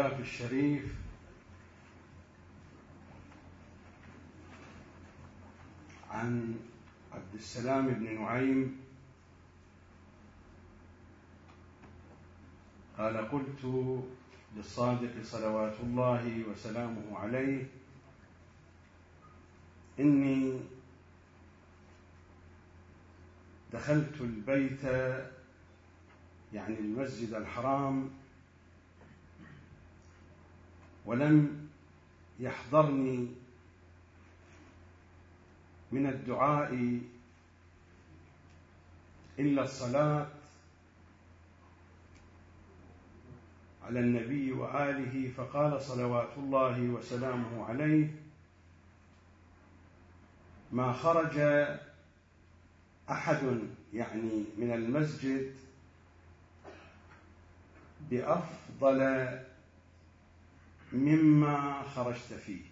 الكافي الشريف. عن عبد السلام بن نعيم. قال قلت للصادق صلوات الله وسلامه عليه إني دخلت البيت يعني المسجد الحرام ولم يحضرني من الدعاء إلا الصلاة على النبي وآله فقال صلوات الله وسلامه عليه ما خرج أحد يعني من المسجد بأفضل مما خرجت فيه.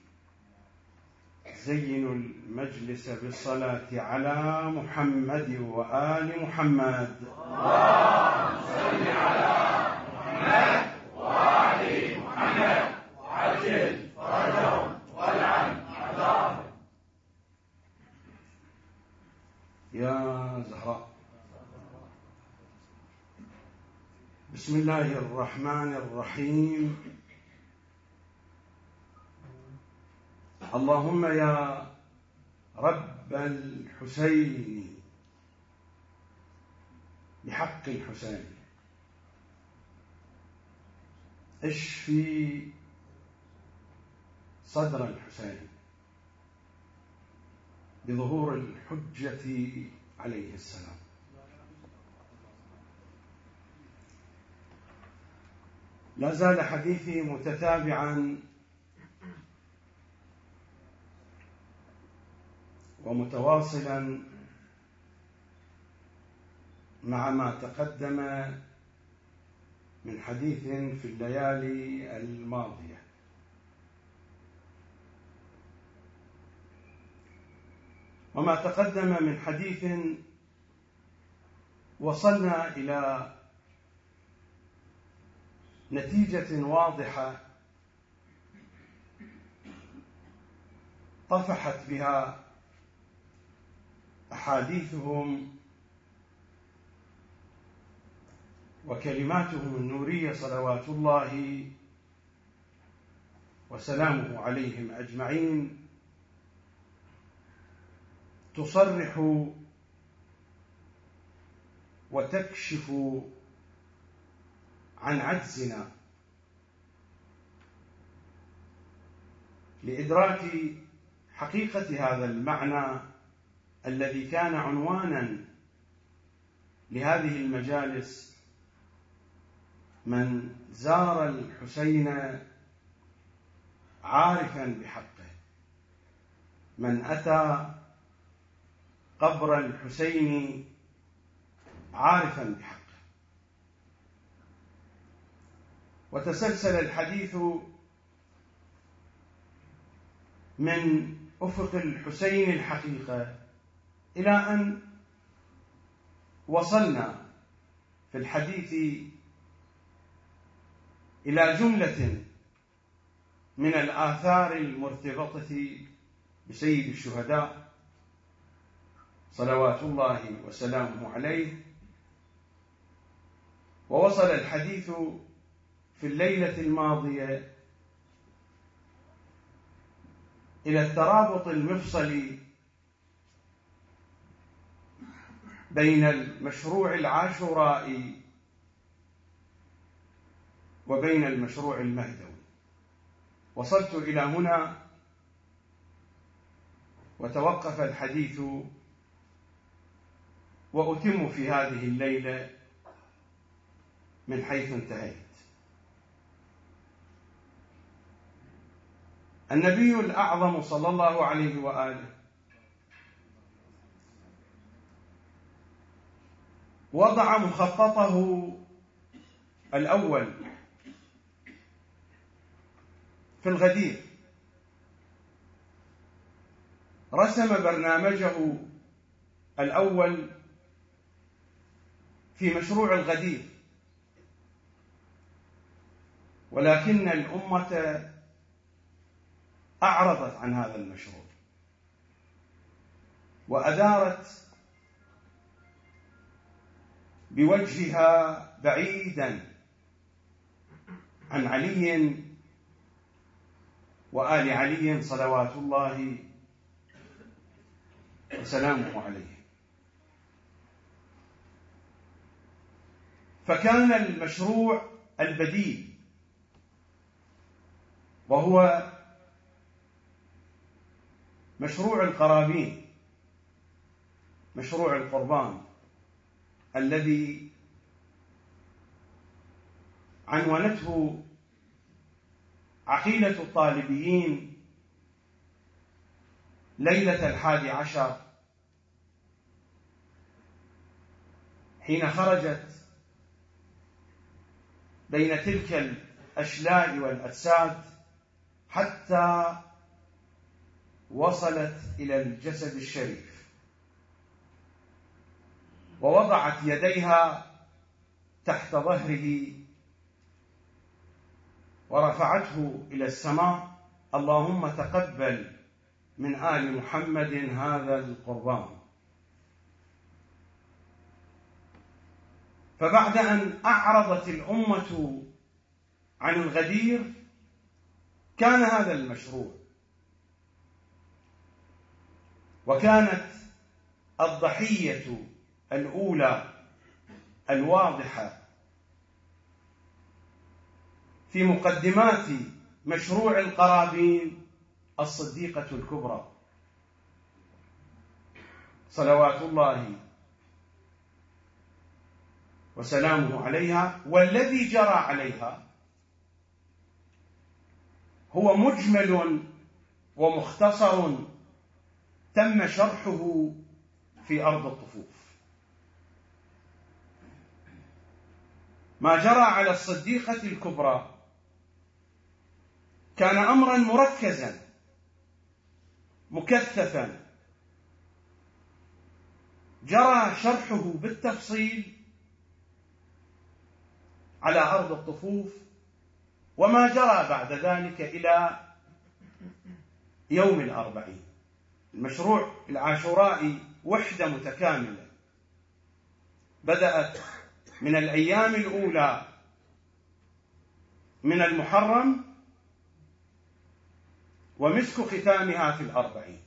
زينوا المجلس بالصلاة على محمد وآل محمد. اللهم صل على محمد وآل محمد وعجل فرجهم والعن عذابهم يا زهراء. بسم الله الرحمن الرحيم. اللهم يا رب الحسين بحق الحسين. اشفي صدر الحسين بظهور الحجة عليه السلام. لا زال حديثي متتابعا ومتواصلا مع ما تقدم من حديث في الليالي الماضية. وما تقدم من حديث وصلنا إلى نتيجة واضحة طفحت بها أحاديثهم وكلماتهم النورية صلوات الله وسلامه عليهم أجمعين تصرح وتكشف عن عجزنا لإدراك حقيقة هذا المعنى الذي كان عنوانا لهذه المجالس من زار الحسين عارفا بحقه. من أتى قبر الحسين عارفا بحقه. وتسلسل الحديث من أفق الحسين الحقيقة إلى أن وصلنا في الحديث إلى جملة من الآثار المرتبطة بسيد الشهداء صلوات الله وسلامه عليه. ووصل الحديث في الليلة الماضية إلى الترابط المفصلي بين المشروع العاشورائي وبين المشروع المهدوي. وصلت إلى هنا وتوقف الحديث وأتم في هذه الليلة من حيث انتهيت. النبي الأعظم صلى الله عليه وآله وضع مخططه الأول في الغدير. رسم برنامجه الأول في مشروع الغدير. ولكن الأمة أعرضت عن هذا المشروع. وأدارت بوجهها بعيدا عن علي وآل علي صلوات الله وسلامه عليه. فكان المشروع البديل وهو مشروع القرابين مشروع القربان. الذي عنونته عقيلة الطالبيين ليلة الحادي عشر حين خرجت بين تلك الأشلاء والأجساد حتى وصلت إلى الجسد الشريف. ووضعت يديها تحت ظهره ورفعته إلى السماء. اللهم تقبل من آل محمد هذا القربان. فبعد أن أعرضت الأمة عن الغدير كان هذا المشروع. وكانت الضحية الأولى الواضحة في مقدمات مشروع القرابين الصديقة الكبرى. صلوات الله وسلامه عليها والذي جرى عليها هو مجمل ومختصر تم شرحه في أرض الطفوف. ما جرى على الصديقة الكبرى. كان أمرا مركزا مكثفا. جرى شرحه بالتفصيل على أرض الطفوف وما جرى بعد ذلك إلى يوم الأربعين. المشروع العاشورائي وحدة متكاملة. بدأت من الأيام الأولى من المحرم ومسك ختامها في الأربعين.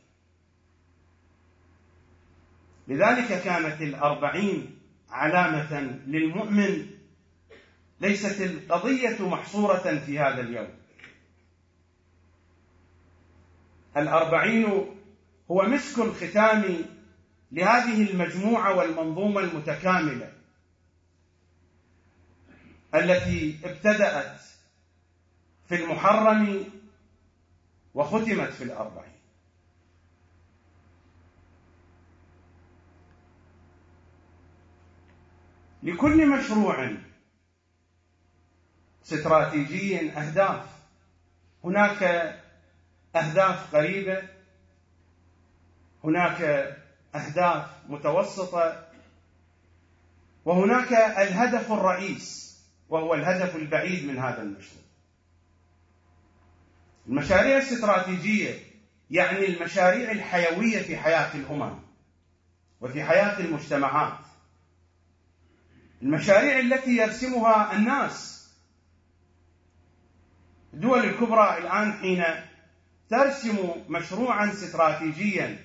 لذلك كانت الأربعين علامة للمؤمن ليست القضية محصورة في هذا اليوم. الأربعين هو مسك الختام لهذه المجموعة والمنظومة المتكاملة. التي ابتدأت في المحرم وختمت في الأربعين لكل مشروع استراتيجي أهداف. هناك أهداف قريبة هناك أهداف متوسطة وهناك الهدف الرئيس. وهو الهدف البعيد من هذا المشروع. المشاريع الاستراتيجية يعني المشاريع الحيوية في حياة الأمم وفي حياة المجتمعات. المشاريع التي يرسمها الناس. الدول الكبرى الآن حين ترسم مشروعا استراتيجيا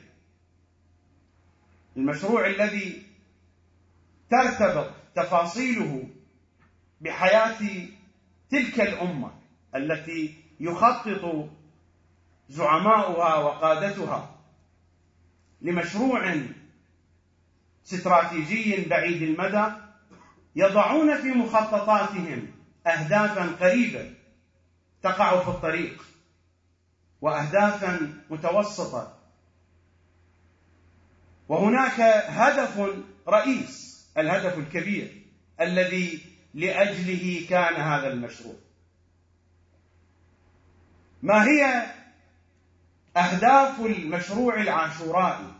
المشروع الذي ترتبط تفاصيله بحياة تلك الأمة التي يخطط زعماؤها وقادتها لمشروع استراتيجي بعيد المدى يضعون في مخططاتهم أهدافا قريبة تقع في الطريق واهدافا متوسطة. وهناك هدف رئيس الهدف الكبير الذي لأجله كان هذا المشروع. ما هي أهداف المشروع العاشورائي؟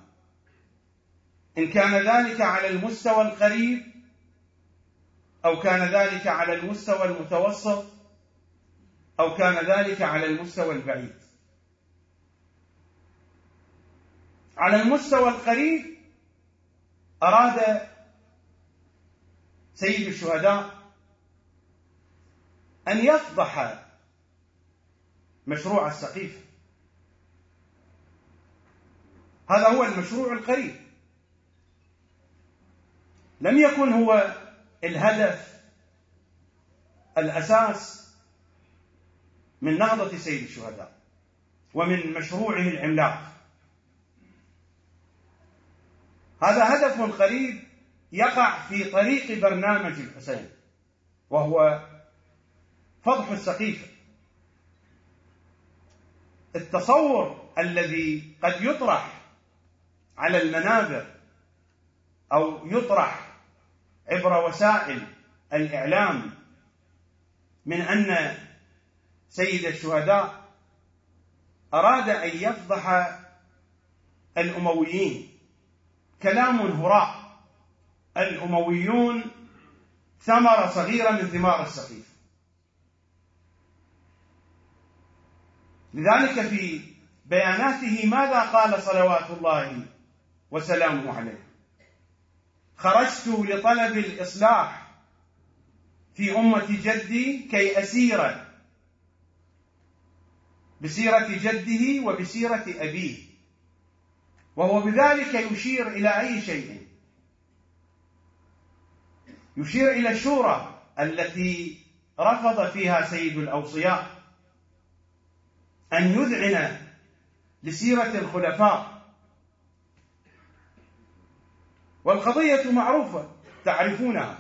إن كان ذلك على المستوى القريب أو كان ذلك على المستوى المتوسط أو كان ذلك على المستوى البعيد. على المستوى القريب أراد سيد الشهداء أن يفضح مشروع السقيفة هذا هو المشروع القريب. لم يكن هو الهدف الأساس من نهضة سيد الشهداء ومن مشروعه العملاق. هذا هدف قريب يقع في طريق برنامج الحسين وهو فضح السقيفة التصور الذي قد يطرح على المنابر أو يطرح عبر وسائل الإعلام من أن سيد الشهداء أراد أن يفضح الأمويين. كلام هراء. الأمويون ثمرة صغيرة من ثمار السقيف لذلك في بياناته ماذا قال صلوات الله وسلامه عليه؟ خرجت لطلب الإصلاح في أمة جدي كي أسير. بسيرة جده وبسيرة أبيه. وهو بذلك يشير إلى أي شيء؟ يشير إلى الشورى التي رفض فيها سيد الأوصياء. أن يذعن لسيرة الخلفاء. والقضية معروفة تعرفونها.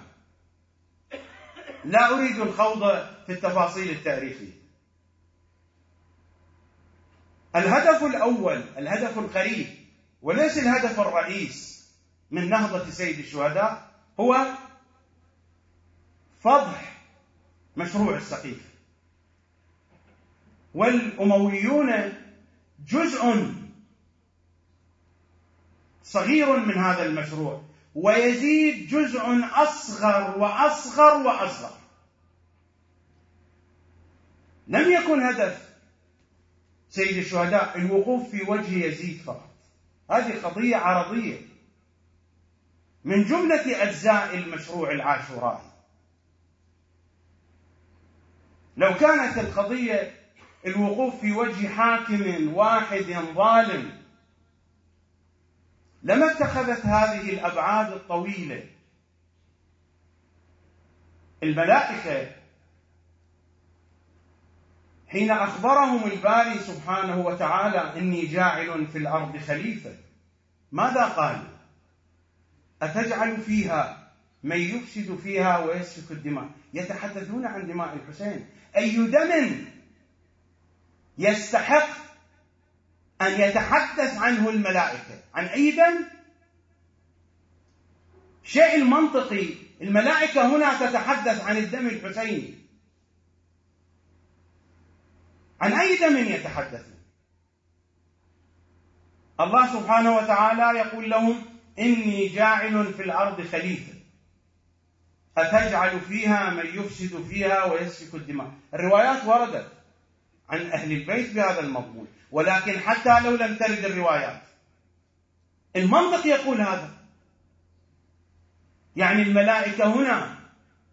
لا أريد الخوض في التفاصيل التاريخية. الهدف الأول الهدف القريب وليس الهدف الرئيس من نهضة سيد الشهداء هو فضح مشروع السقيف. والأمويون جزء صغير من هذا المشروع ويزيد جزء أصغر وأصغر وأصغر. لم يكن هدف سيد الشهداء الوقوف في وجه يزيد فقط. هذه قضية عرضية. من جملة أجزاء المشروع العاشورائي لو كانت القضية الوقوف في وجه حاكم واحد ظالم. لما اتخذت هذه الأبعاد الطويلة. الملائكة حين أخبرهم الباري سبحانه وتعالى إني جاعل في الأرض خليفة ماذا قال؟ أتجعل فيها من يفسد فيها ويسفك الدماء؟ يتحدثون عن دماء الحسين. أي دم يستحق أن يتحدث عنه الملائكة. عن أي دم شيء المنطقي الملائكة هنا تتحدث عن الدم الحسيني. عن أي دم يتحدثون الله سبحانه وتعالى يقول لهم إني جاعل في الأرض خليفة. أتجعل فيها من يفسد فيها ويسفك الدماء. الروايات وردت. عن أهل البيت بهذا المضمون ولكن حتى لو لم ترد الروايات. المنطق يقول هذا. يعني الملائكة هنا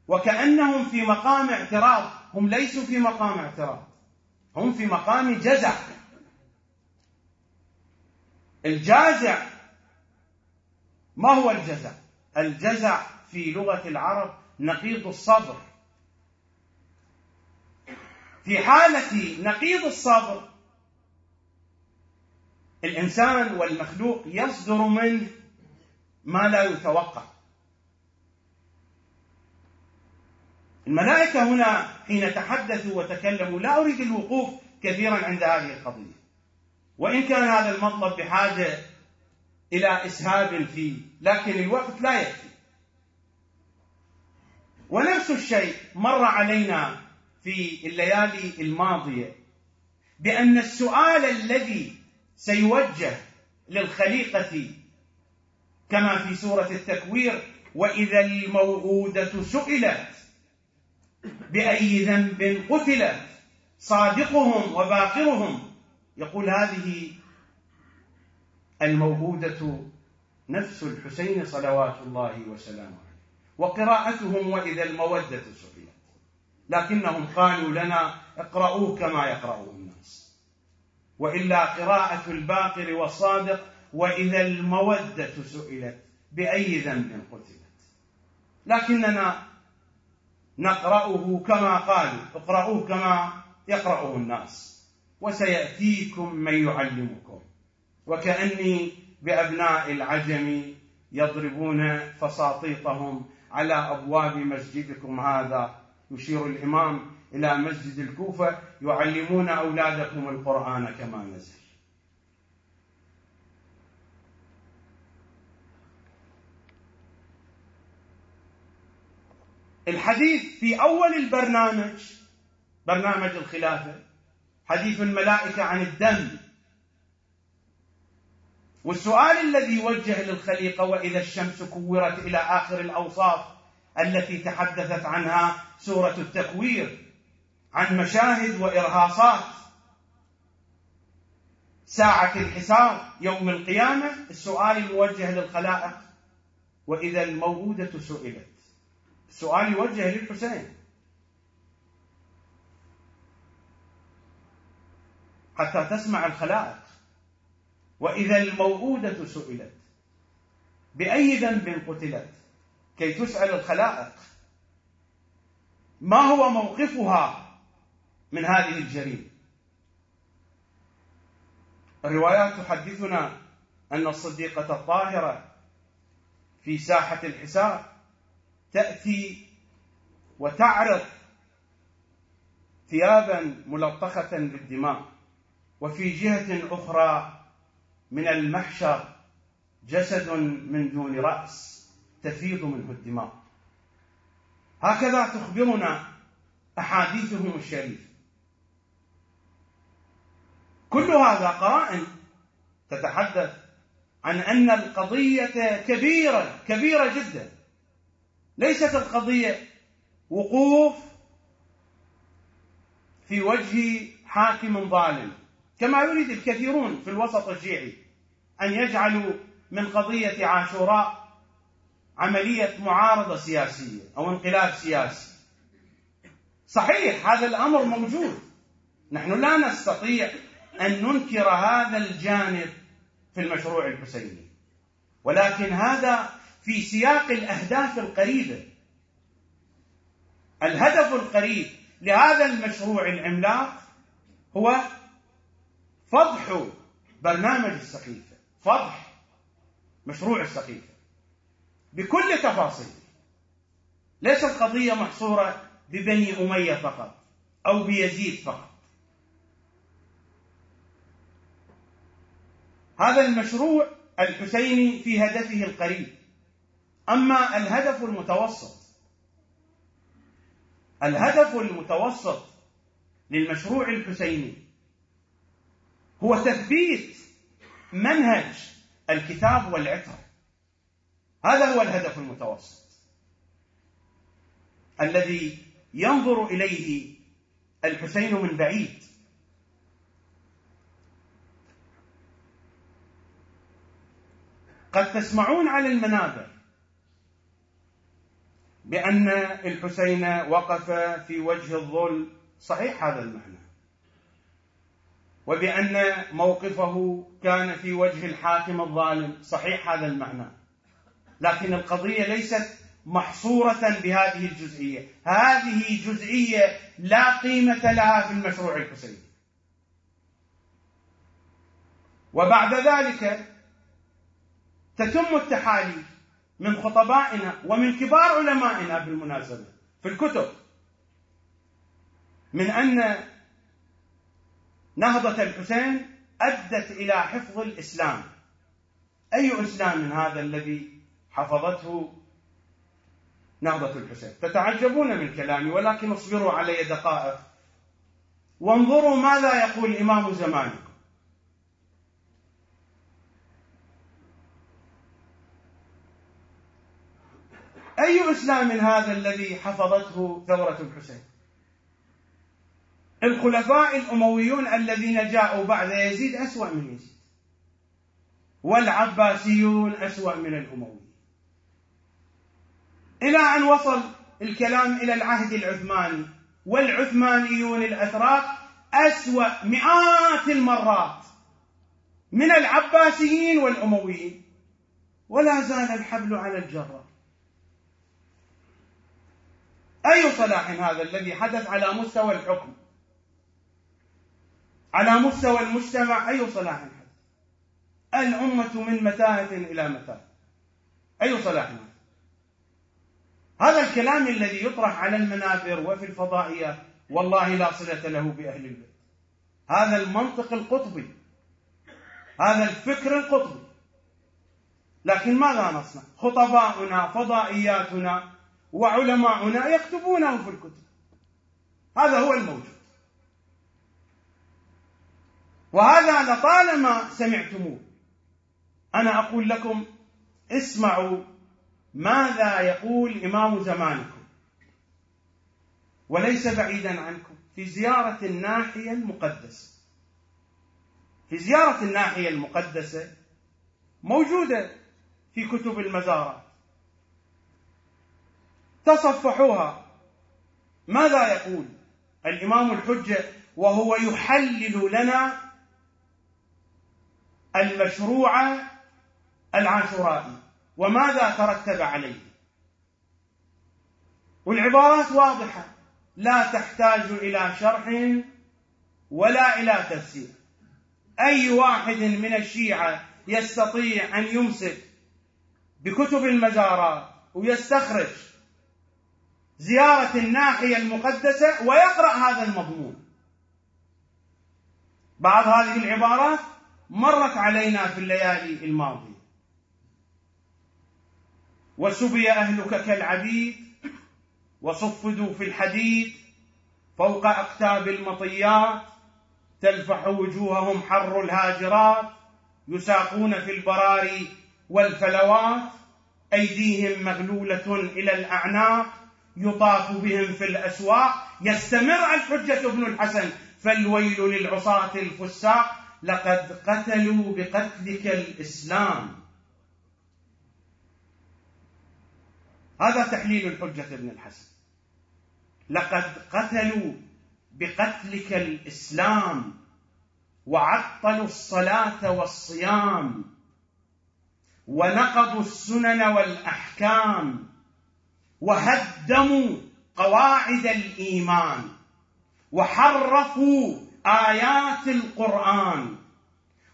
وكأنهم في مقام اعتراض. هم ليسوا في مقام اعتراض. هم في مقام جزع. الجازع ما هو الجزع؟ الجزع في لغة العرب نقيض الصبر. في حالة نقيض الصبر الإنسان والمخلوق يصدر منه ما لا يتوقع. الملائكة هنا حين تحدثوا وتكلموا لا أريد الوقوف كثيرا عند هذه القضية. وإن كان هذا المطلب بحاجة إلى إسهاب فيه لكن الوقت لا يكفي. ونفس الشيء مر علينا في الليالي الماضية بأن السؤال الذي سيوجه للخليقة كما في سورة التكوير وإذا الموءودة سئلت بأي ذنب قتلت صادقهم وباقرهم يقول هذه الموجودة نفس الحسين صلوات الله وسلامه وقراءتهم وإذا المودة سئلت. لكنهم قالوا لنا اقرأوه كما يقرأه الناس. وإلا قراءة الباقر والصادق وإذا المودة سئلت بأي ذنب قتلت. لكننا نقرأه كما قالوا اقرأوه كما يقرأه الناس. وسيأتيكم من يعلمكم. وكأني بأبناء العجم يضربون فساطيطهم على أبواب مسجدكم هذا يشير الإمام إلى مسجد الكوفة يعلمون أولادكم القرآن كما نزل. الحديث في أول البرنامج برنامج الخلافة حديث الملائكة عن الدم. والسؤال الذي وجه للخليقة وإذا الشمس كورت إلى آخر الأوصاف التي تحدثت عنها سورة التكوير عن مشاهد وإرهاصات. ساعة الحساب يوم القيامة السؤال الموجه للخلائق وإذا الموءودة سئلت. السؤال يوجه للحسين. حتى تسمع الخلائق. وإذا الموءودة سئلت. بأي ذنب قتلت؟ كي تسأل الخلائق. ما هو موقفها من هذه الجريمة؟ الروايات تحدثنا أن الصديقة الطاهرة في ساحة الحساب تأتي وتعرض ثيابا ملطخة بالدماء وفي جهة أخرى من المحشر جسد من دون رأس تفيض منه الدماء. هكذا تخبرنا أحاديثهم الشريفة كل هذا قرائن تتحدث عن أن القضية كبيرة كبيرة جدا. ليست القضية وقوف في وجه حاكم ظالم. كما يريد الكثيرون في الوسط الشيعي أن يجعلوا من قضية عاشوراء عملية معارضة سياسية أو انقلاب سياسي. صحيح هذا الأمر موجود. نحن لا نستطيع أن ننكر هذا الجانب في المشروع الحسيني. ولكن هذا في سياق الأهداف القريبة. الهدف القريب لهذا المشروع العملاق هو فضح برنامج السقيفة فضح مشروع السقيفة بكل تفاصيله ليست قضية محصورة ببني أمية فقط أو بيزيد فقط. هذا المشروع الحسيني في هدفه القريب. أما الهدف المتوسط الهدف المتوسط للمشروع الحسيني هو تثبيت منهج الكتاب والعترة هذا هو الهدف المتوسط. الذي ينظر إليه الحسين من بعيد. قد تسمعون على المنابر بأن الحسين وقف في وجه الظل. صحيح هذا المعنى. وبأن موقفه كان في وجه الحاكم الظالم. صحيح هذا المعنى. لكن القضية ليست محصورة بهذه الجزئية. هذه جزئية لا قيمة لها في المشروع الحسيني. وبعد ذلك تتم التحاليل من خطبائنا ومن كبار علمائنا بالمناسبة في الكتب من أن نهضة الحسين أدت إلى حفظ الإسلام. أي إسلام هذا الذي حفظته نهضة الحسين. تتعجبون من كلامي ولكن اصبروا علي دقائق. وانظروا ماذا يقول إمام زمانكم أي إسلام هذا الذي حفظته ثورة الحسين؟ الخلفاء الأمويون الذين جاءوا بعد يزيد أسوأ من يزيد. والعباسيون أسوأ من الأمويين. إلى أن وصل الكلام إلى العهد العثماني. والعثمانيون الأتراك أسوأ مئات المرات من العباسيين والأمويين. ولا زال الحبل على الجرة. أي صلاح هذا الذي حدث على مستوى الحكم؟ على مستوى المجتمع أي صلاح حدث الأمة من متاهة إلى متاهة. أي صلاح هذا؟ هذا الكلام الذي يطرح على المنابر وفي الفضائيات والله لا صلة له بأهل البيت. هذا المنطق القطبي. هذا الفكر القطبي. لكن ماذا نصنع؟ خطباؤنا فضائياتنا وعلماؤنا يكتبونه في الكتب. هذا هو الموجود. وهذا لطالما سمعتموه. أنا أقول لكم اسمعوا ماذا يقول إمام زمانكم؟ وليس بعيدا عنكم. في زيارة الناحية المقدسة. في زيارة الناحية المقدسة موجودة في كتب المزارات. تصفحوها. ماذا يقول الإمام الحجة وهو يحلل لنا المشروع العاشورائي؟ وماذا ترتب عليه؟ والعبارات واضحة. لا تحتاج إلى شرح ولا إلى تفسير. أي واحد من الشيعة يستطيع أن يمسك بكتب المزارات ويستخرج زيارة الناحية المقدسة ويقرأ هذا المضمون. بعض هذه العبارات مرت علينا في الليالي الماضية. وسبي أهلك كالعبيد وصفدوا في الحديد فوق اقتاب المطيات تلفح وجوههم حر الهاجرات يساقون في البراري والفلوات أيديهم مغلولة إلى الأعناق يطاف بهم في الأسواق يستمر الحجة ابن الحسن فالويل للعصاة الفساق لقد قتلوا بقتلك الإسلام هذا تحليل الحجة ابن الحسن. لقد قتلوا بقتلك الإسلام وعطلوا الصلاة والصيام ونقضوا السنن والأحكام وهدموا قواعد الإيمان وحرفوا آيات القرآن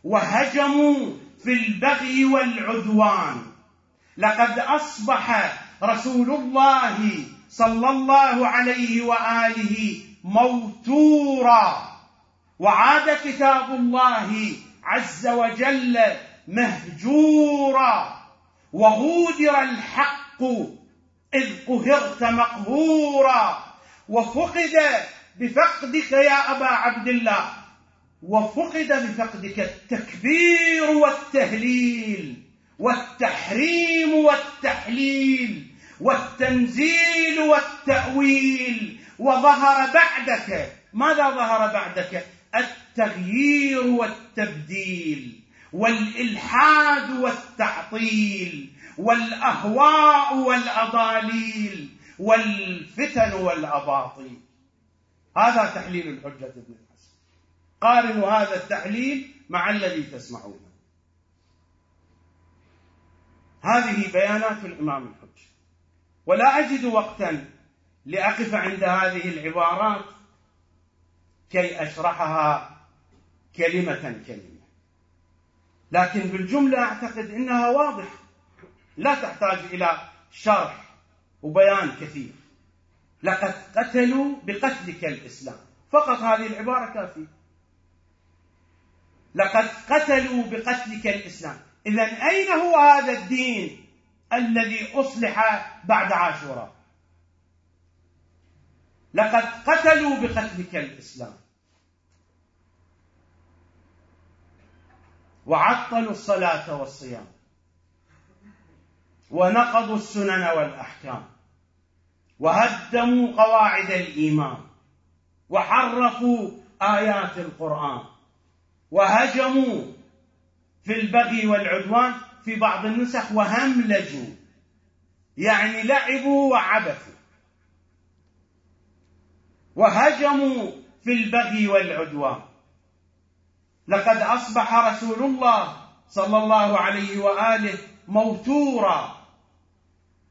وهجموا في البغي والعدوان. لقد أصبح رسول الله صلى الله عليه وآله موتورا. وعاد كتاب الله عز وجل مهجورا. وغودر الحق إذ قهرت مقهورا. وفقد بفقدك يا أبا عبد الله. وفقد بفقدك التكبير والتهليل والتحريم والتحليل. والتنزيل والتأويل وظهر بعدك. ماذا ظهر بعدك؟ التغيير والتبديل والإلحاد والتعطيل والأهواء والأضاليل والفتن والأباطيل. هذا تحليل الحجة ابن الحسن. قارنوا هذا التحليل مع الذي تسمعونه. هذه بيانات الإمام الحجة. ولا أجد وقتا لأقف عند هذه العبارات كي أشرحها كلمة كلمة. لكن بالجملة أعتقد إنها واضحة. لا تحتاج إلى شرح وبيان كثير. لقد قتلوا بقتلك الإسلام. فقط هذه العبارة كافية. لقد قتلوا بقتلك الإسلام. اذا أين هو هذا الدين؟ الذي أصلح بعد عاشوراء. لقد قتلوا بقتلك الإسلام. وعطلوا الصلاة والصيام. ونقضوا السنن والأحكام. وهدموا قواعد الإيمان. وحرفوا آيات القرآن. وهجموا في البغي والعدوان في بعض النسخ وهملجوا. يعني لعبوا وعبثوا. وهجموا في البغي والعدوان. لقد أصبح رسول الله صلى الله عليه وآله موتورا.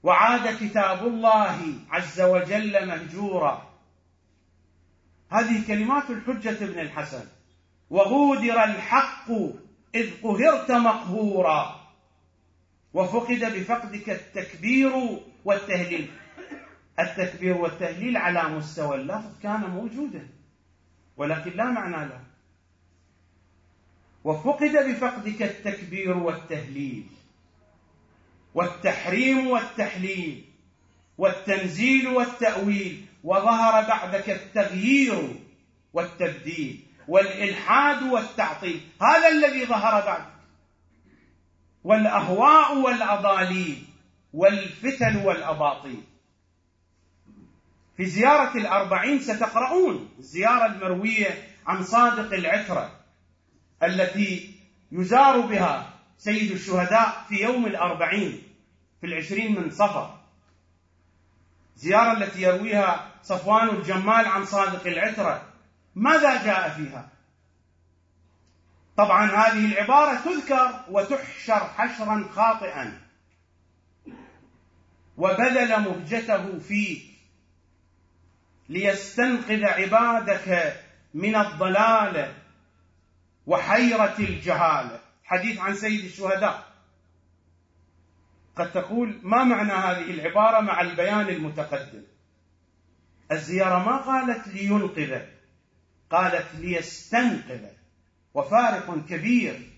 وعاد كتاب الله عز وجل مهجورا. هذه كلمات الحجة بن الحسن. وغودر الحق إذ قهرت مقهورا. وفقد بفقدك التكبير والتهليل. التكبير والتهليل على مستوى اللفظ كان موجودا ولكن لا معنى له. وفقد بفقدك التكبير والتهليل والتحريم والتحليل والتنزيل والتأويل وظهر بعدك التغيير والتبديل والإلحاد والتعطيل. هذا الذي ظهر بعدك والأهواء والأضاليل والفتن والأباطيل. في زيارة الأربعين ستقرؤون الزيارة المروية عن صادق العترة التي يزار بها سيد الشهداء في يوم الأربعين في العشرين من صفر. زيارة التي يرويها صفوان الجمال عن صادق العترة. ماذا جاء فيها؟ طبعا هذه العبارة تذكر وتحشر حشرا خاطئا. وبذل مهجته فيك ليستنقذ عبادك من الضلال وحيرة الجهالة حديث عن سيد الشهداء. قد تقول ما معنى هذه العبارة مع البيان المتقدم؟ الزيارة ما قالت لينقذ قالت ليستنقذ وفارق كبير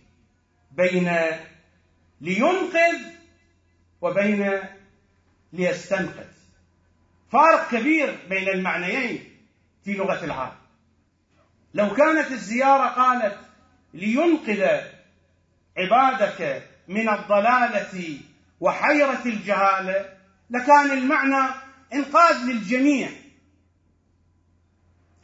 بين لينقذ وبين ليستنقذ. فارق كبير بين المعنيين في لغة العرب. لو كانت الزيارة قالت لينقذ عبادك من الضلالة وحيرة الجهالة لكان المعنى إنقاذ للجميع.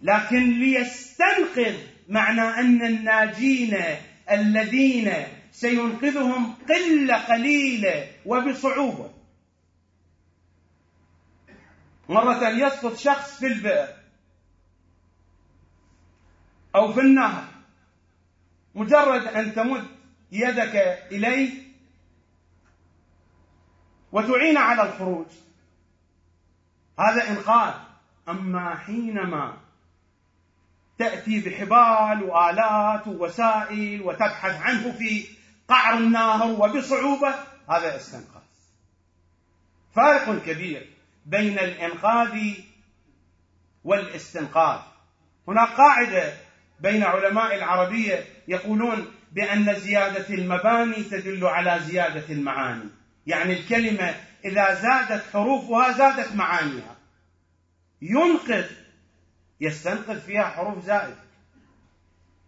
لكن ليستنقذ معنى أن الناجين الذين سينقذهم قلة قليلة وبصعوبة. مرة يسقط شخص في البئر أو في النهر مجرد أن تمد يدك إليه وتعين على الخروج. هذا إنقاذ. أما حينما تأتي بحبال وآلات ووسائل وتبحث عنه في قعر النهر وبصعوبة هذا استنقاذ. فارق كبير بين الإنقاذ والاستنقاذ. هناك قاعدة بين علماء العربية يقولون بأن زيادة المباني تدل على زيادة المعاني. يعني الكلمة إذا زادت حروفها زادت معانيها. ينقذ يستنقذ فيها حروف زائدة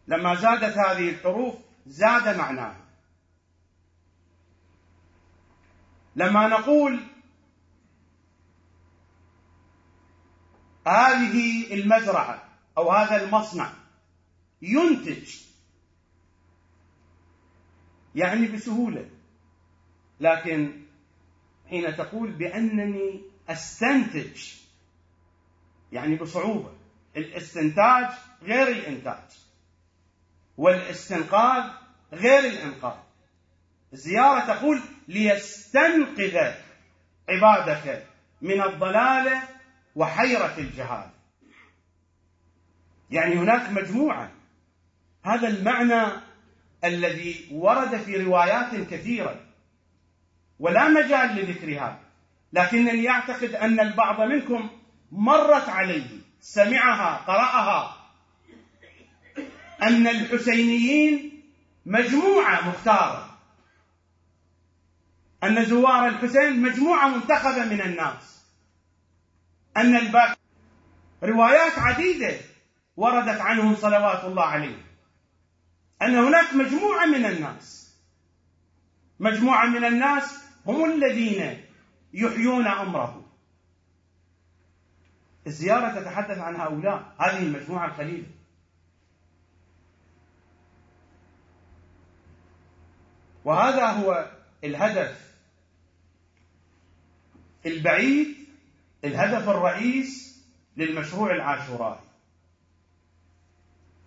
لما زادت هذه الحروف زاد معناها. لما نقول هذه المزرعة أو هذا المصنع ينتج يعني بسهولة لكن حين تقول بأنني أستنتج يعني بصعوبة. الاستنتاج غير الإنتاج والاستنقاذ غير الإنقاذ. الزيارة تقول ليستنقذ عبادك من الضلالة وحيرة الجهال يعني هناك مجموعة. هذا المعنى الذي ورد في روايات كثيرة ولا مجال لذكرها لكنني أعتقد أن البعض منكم مرت عليه. سمعها قرأها. أن الحسينيين مجموعة مختارة. أن زوار الحسين مجموعة منتخبة من الناس. أن الباقي روايات عديدة وردت عنهم صلوات الله عليه أن هناك مجموعة من الناس. مجموعة من الناس هم الذين يحيون أمره الزيارة تتحدث عن هؤلاء. هذه المجموعة الخليلة وهذا هو الهدف البعيد الهدف الرئيس للمشروع العاشورائي.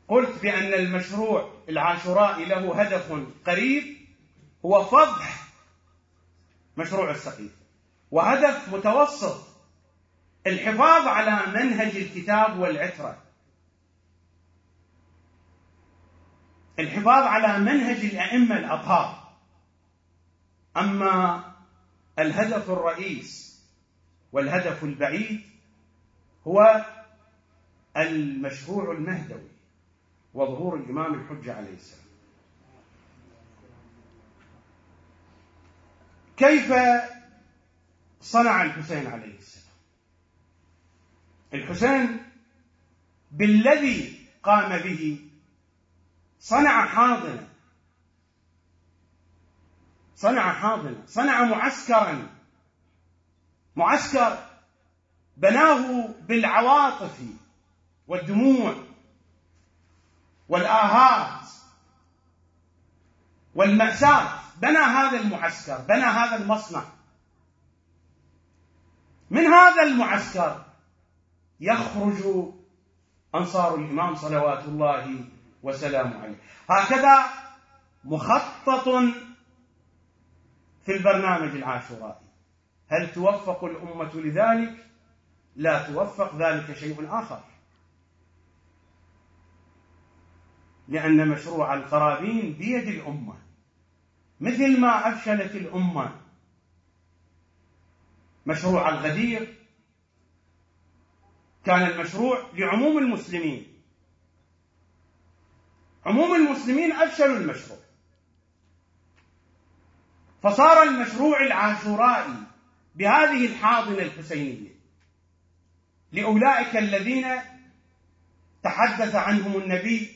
قلت بأن المشروع العاشورائي له هدف قريب هو فضح مشروع السقيف وهدف متوسط الحفاظ على منهج الكتاب والعترة. الحفاظ على منهج الأئمة الأطهار. أما الهدف الرئيس والهدف البعيد هو المشروع المهدوي وظهور الإمام الحجة عليه السلام. كيف صنع الحسين عليه السلام؟ الحسين بالذي قام به صنع حاضنة صنع حاضنة صنع معسكرا. معسكر بناه بالعواطف والدموع والآهات والمأساة. بنى هذا المعسكر بنى هذا المصنع. من هذا المعسكر يخرج أنصار الإمام صلوات الله وسلامه عليه. هكذا مخطط في البرنامج العاشورائي. هل توفق الأمة لذلك؟ لا توفق ذلك شيء آخر. لأن مشروع القرابين بيد الأمة. مثل ما أفشلت الأمة مشروع الغدير كان المشروع لعموم المسلمين. عموم المسلمين أفشلوا المشروع. فصار المشروع العاشورائي بهذه الحاضنة الحسينية. لأولئك الذين تحدث عنهم النبي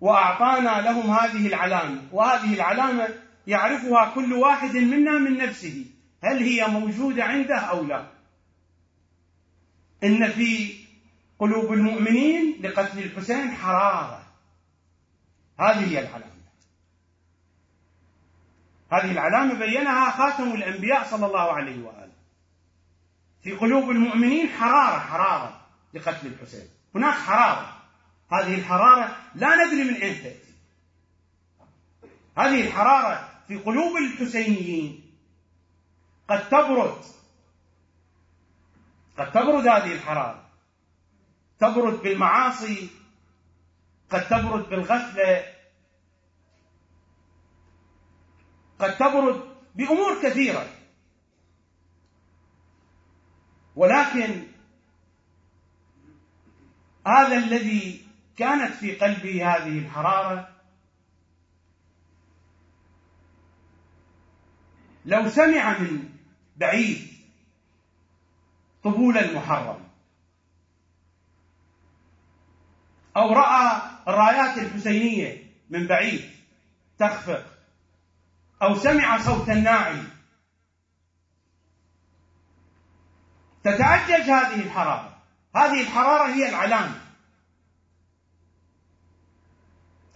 وأعطانا لهم هذه العلامة. وهذه العلامة يعرفها كل واحد منا من نفسه. هل هي موجودة عنده أو لا؟ إن في قلوب المؤمنين لقتل الحسين حرارة. هذه هي العلامة. هذه العلامة بينها خاتم الأنبياء صلى الله عليه وآله. في قلوب المؤمنين حرارة حرارة لقتل الحسين. هناك حرارة. هذه الحرارة لا ندري من أين تأتي. هذه الحرارة في قلوب الحسينيين. قد تبرد قد تبرد هذه الحرارة. تبرد بالمعاصي قد تبرد بالغفلة قد تبرد بأمور كثيرة. ولكن هذا الذي كانت في قلبي هذه الحرارة لو سمع من بعيد طبول المحرم. أو رأى الرايات الحسينية من بعيد تخفق. أو سمع صوت الناعي تتأجج هذه الحرارة. هذه الحرارة هي العلامة.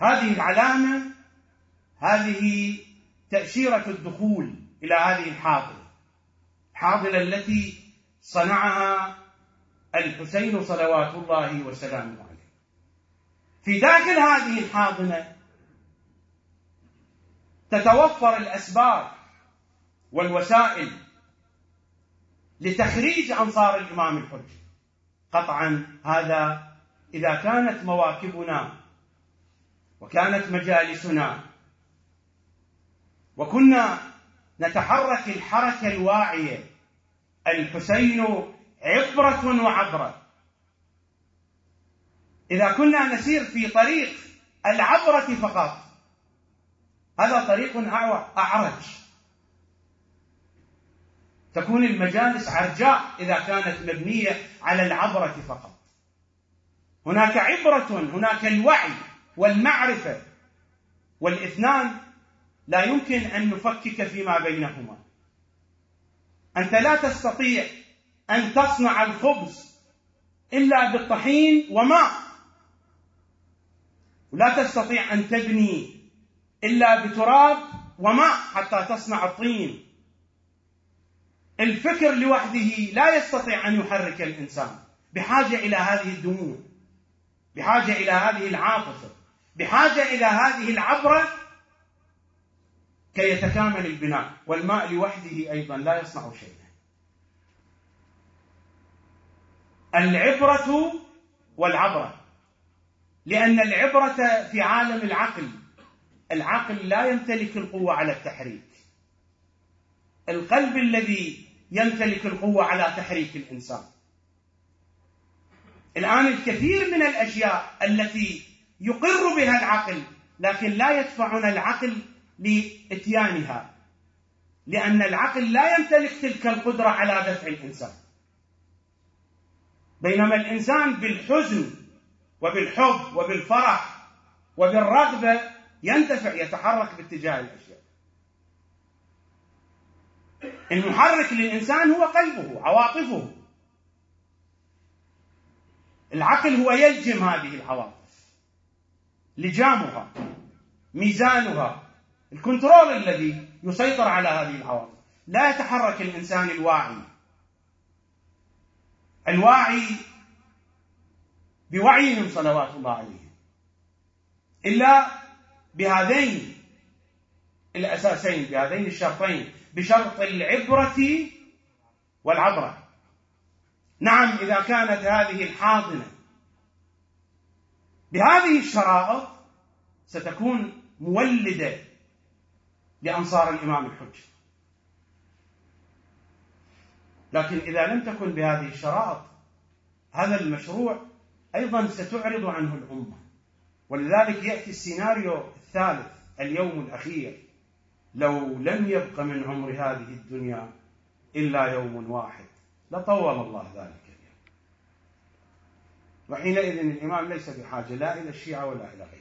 هذه العلامة هذه تأشيرة الدخول إلى هذه الحاضنة الحاضنة التي صنعها الحسين صلوات الله وسلامه عليه. في داخل هذه الحاضنة تتوفر الأسباب والوسائل لتخريج أنصار الإمام الحج. قطعا هذا إذا كانت مواكبنا وكانت مجالسنا وكنا نتحرك الحركة الواعية الحسين عبرة وعبرة. إذا كنا نسير في طريق العبرة فقط هذا طريق أعرج. تكون المجالس عرجاء إذا كانت مبنية على العبرة فقط. هناك عبرة هناك الوعي والمعرفة والإثنان لا يمكن أن نفكك فيما بينهما. أنت لا تستطيع أن تصنع الخبز إلا بالطحين وماء ولا تستطيع أن تبني إلا بتراب وماء حتى تصنع الطين. الفكر لوحده لا يستطيع أن يحرك الإنسان. بحاجة إلى هذه الدموع. بحاجة إلى هذه العاطفة. بحاجة إلى هذه العبرة كي يتكامل البناء والماء لوحده أيضا لا يصنع شيئا. العبرة والعبرة. لأن العبرة في عالم العقل العقل لا يمتلك القوة على التحريك. القلب الذي يمتلك القوة على تحريك الإنسان. الآن الكثير من الأشياء التي يقر بها العقل لكن لا يدفعنا العقل لإتيانها. لأن العقل لا يمتلك تلك القدرة على دفع الإنسان. بينما الإنسان بالحزن وبالحب وبالفرح وبالرغبة يندفع يتحرك باتجاه الأشياء. المحرك للإنسان هو قلبه عواطفه. العقل هو يلجم هذه العواطف. لجامها ميزانها. الكنترول الذي يسيطر على هذه العواطف لا يتحرك الإنسان الواعي. الواعي بوعيهم صلوات الله عليهم إلا بهذين الأساسين بهذين الشرطين بشرط العبرة والعبرة. نعم إذا كانت هذه الحاضنة بهذه الشرائط ستكون مولدة لأنصار الإمام الحجة لكن إذا لم تكن بهذه الشرائط هذا المشروع أيضا ستعرض عنه الأمة. ولذلك يأتي السيناريو الثالث اليوم الأخير. لو لم يبق من عمر هذه الدنيا إلا يوم واحد. لطول الله ذلك اليوم. وحينئذ الإمام ليس بحاجة لا إلى الشيعة ولا إلى غيره.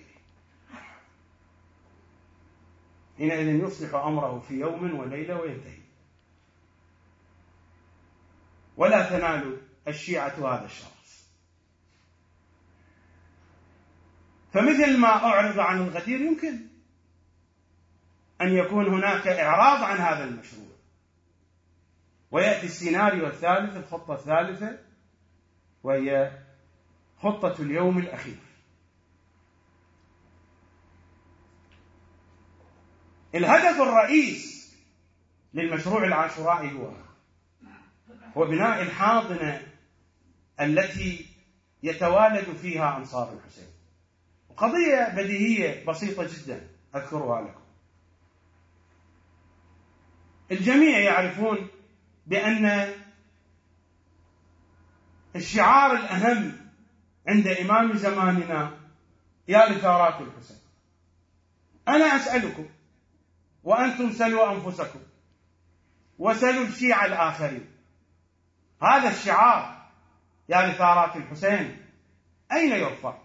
حينئذ يصلح أمره في يوم وليلة وينتهي ولا تنال الشيعة هذا الشرف. فمثل ما أعرض عن الغدير يمكن أن يكون هناك إعراض عن هذا المشروع. ويأتي السيناريو الثالث الخطة الثالثة وهي خطة اليوم الأخير. الهدف الرئيس للمشروع العاشورائي هو هو بناء الحاضنة التي يتوالد فيها أنصار الحسين. قضية بديهية بسيطة جدا أذكرها لكم. الجميع يعرفون بأن الشعار الأهم عند إمام زماننا يا لثارات الحسين. أنا أسألكم وأنتم سلوا أنفسكم وسلوا الشيعة الآخرين. هذا الشعار يا لثارات الحسين أين يرفع؟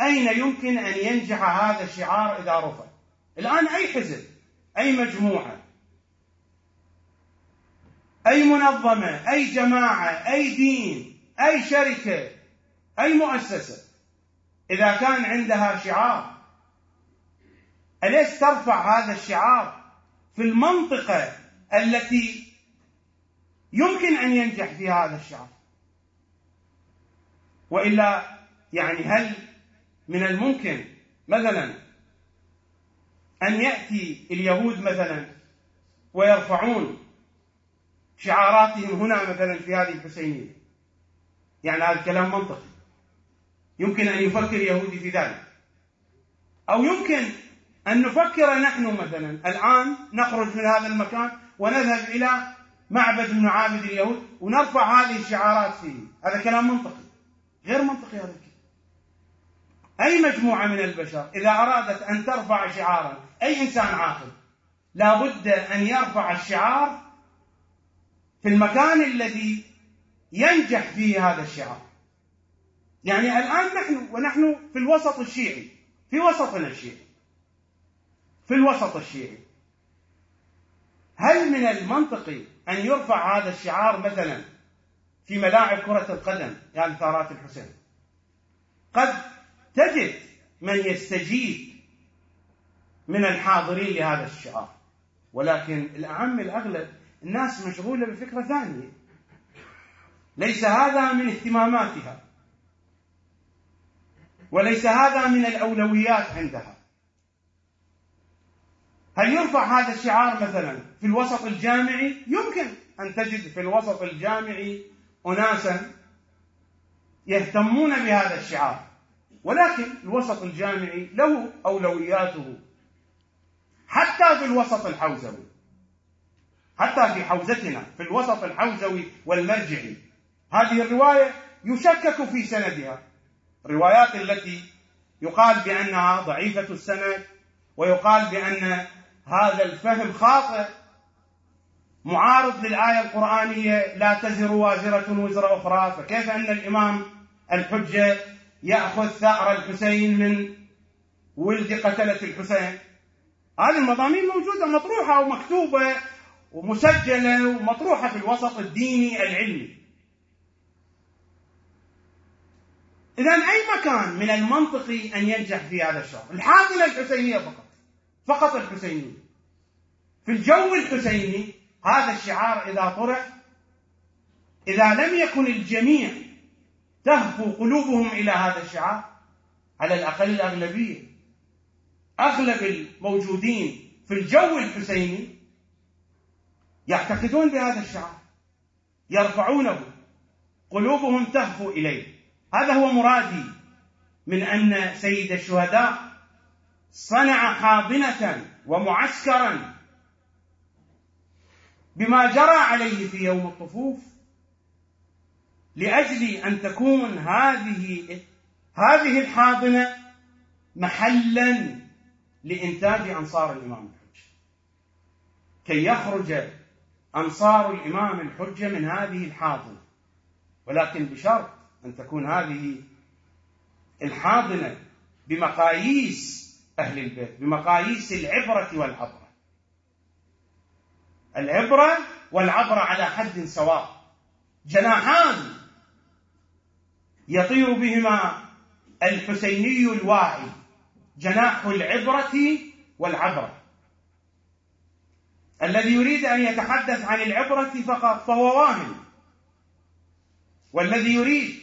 أين يمكن أن ينجح هذا الشعار إذا رفع؟ الآن أي حزب؟ أي مجموعة؟ أي منظمة؟ أي جماعة؟ أي دين؟ أي شركة؟ أي مؤسسة؟ إذا كان عندها شعار أليس ترفع هذا الشعار في المنطقة التي يمكن أن ينجح فيها هذا الشعار؟ وإلا يعني هل من الممكن مثلا أن يأتي اليهود مثلا ويرفعون شعاراتهم هنا مثلا في هذه الحسينية؟ يعني هذا الكلام منطقي. يمكن أن يفكر يهودي في ذلك. أو يمكن أن نفكر نحن مثلا. الآن نخرج من هذا المكان ونذهب إلى معبد من معابد اليهود ونرفع هذه الشعارات فيه. هذا كلام منطقي. غير منطقي هذا الكلام. أي مجموعة من البشر إذا أرادت أن ترفع شعارا أي إنسان عاقل لابد أن يرفع الشعار في المكان الذي ينجح فيه هذا الشعار. يعني الآن نحن ونحن في الوسط الشيعي في وسطنا الشيعي. في الوسط الشيعي. هل من المنطقي أن يرفع هذا الشعار مثلا في ملاعب كرة القدم يعني ثارات الحسين؟ قد تجد من يستجيب من الحاضرين لهذا الشعار. ولكن الأعم الأغلب الناس مشغولة بفكرة ثانية. ليس هذا من اهتماماتها. وليس هذا من الأولويات عندها. هل يرفع هذا الشعار مثلا في الوسط الجامعي؟ يمكن أن تجد في الوسط الجامعي أناسا يهتمون بهذا الشعار ولكن الوسط الجامعي له أولوياته حتى في الوسط الحوزوي حتى في حوزتنا في الوسط الحوزوي والمرجعي هذه الرواية يشكك في سندها الروايات التي يقال بأنها ضعيفة السند ويقال بأن هذا الفهم خاطئ. معارض للآية القرآنية لا تزر وازرة وزر أخرى. فكيف أن الإمام الحجة يأخذ ثأر الحسين من ولد قتلة الحسين؟ هذه المضامين موجودة مطروحة ومكتوبة ومسجلة ومطروحة في الوسط الديني العلمي. إذا أي مكان من المنطقي أن ينجح في هذا الشهر الحاضنة الحسينية فقط. فقط الحسينية في الجو الحسيني هذا الشعار إذا طرح إذا لم يكن الجميع تهفو قلوبهم إلى هذا الشعار على الأقل الأغلبية أغلب الموجودين في الجو الحسيني يعتقدون بهذا الشعار يرفعونه قلوبهم تهفو إليه. هذا هو مرادي من أن سيد الشهداء صنع حاضنة ومعسكرا بما جرى عليه في يوم الطفوف لأجل أن تكون هذه هذه الحاضنة محلا لإنتاج أنصار الإمام الحجة. كي يخرج أنصار الإمام الحجة من هذه الحاضنة. ولكن بشرط أن تكون هذه الحاضنة بمقاييس أهل البيت بمقاييس العبرة والعبرة. العبرة والعبرة على حد سواء. جناحان يطير بهما الحسيني الواعي جناح العبرة والعبرة. الذي يريد أن يتحدث عن العبرة فقط فهو واهم والذي يريد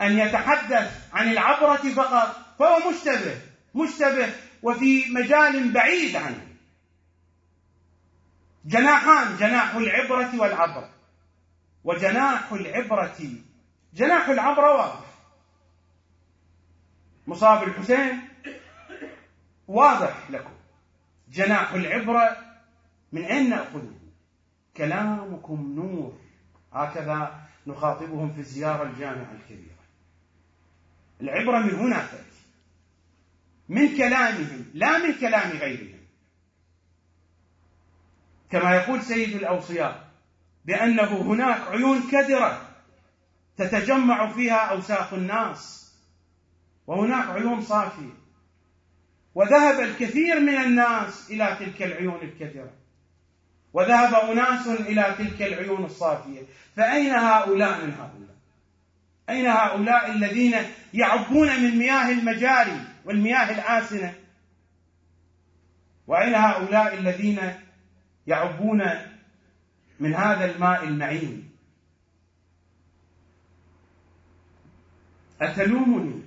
أن يتحدث عن العبرة فقط فهو مشتبه. مشتبه وفي مجال بعيد عنه. جناحان جناح العبرة والعبرة. وجناح العبرة جناح العبرة واضح. مصاب الحسين واضح لكم. جناح العبرة من أين نأخذه؟ كلامكم نور. هكذا نخاطبهم في الزيارة الجامعة الكبيرة. العبرة من هنا تأتي. من كلامهم لا من كلام غيرهم. كما يقول سيد الأوصياء بأنه هناك عيون كدرة تتجمع فيها أوساخ الناس وهناك عيون صافية. وذهب الكثير من الناس إلى تلك العيون الكدرة. وذهب أناس إلى تلك العيون الصافية. فأين هؤلاء من هؤلاء؟ أين هؤلاء الذين يعبون من مياه المجاري والمياه الآسنة؟ وأين هؤلاء الذين يعبون من هذا الماء المعين؟ أتلومني؟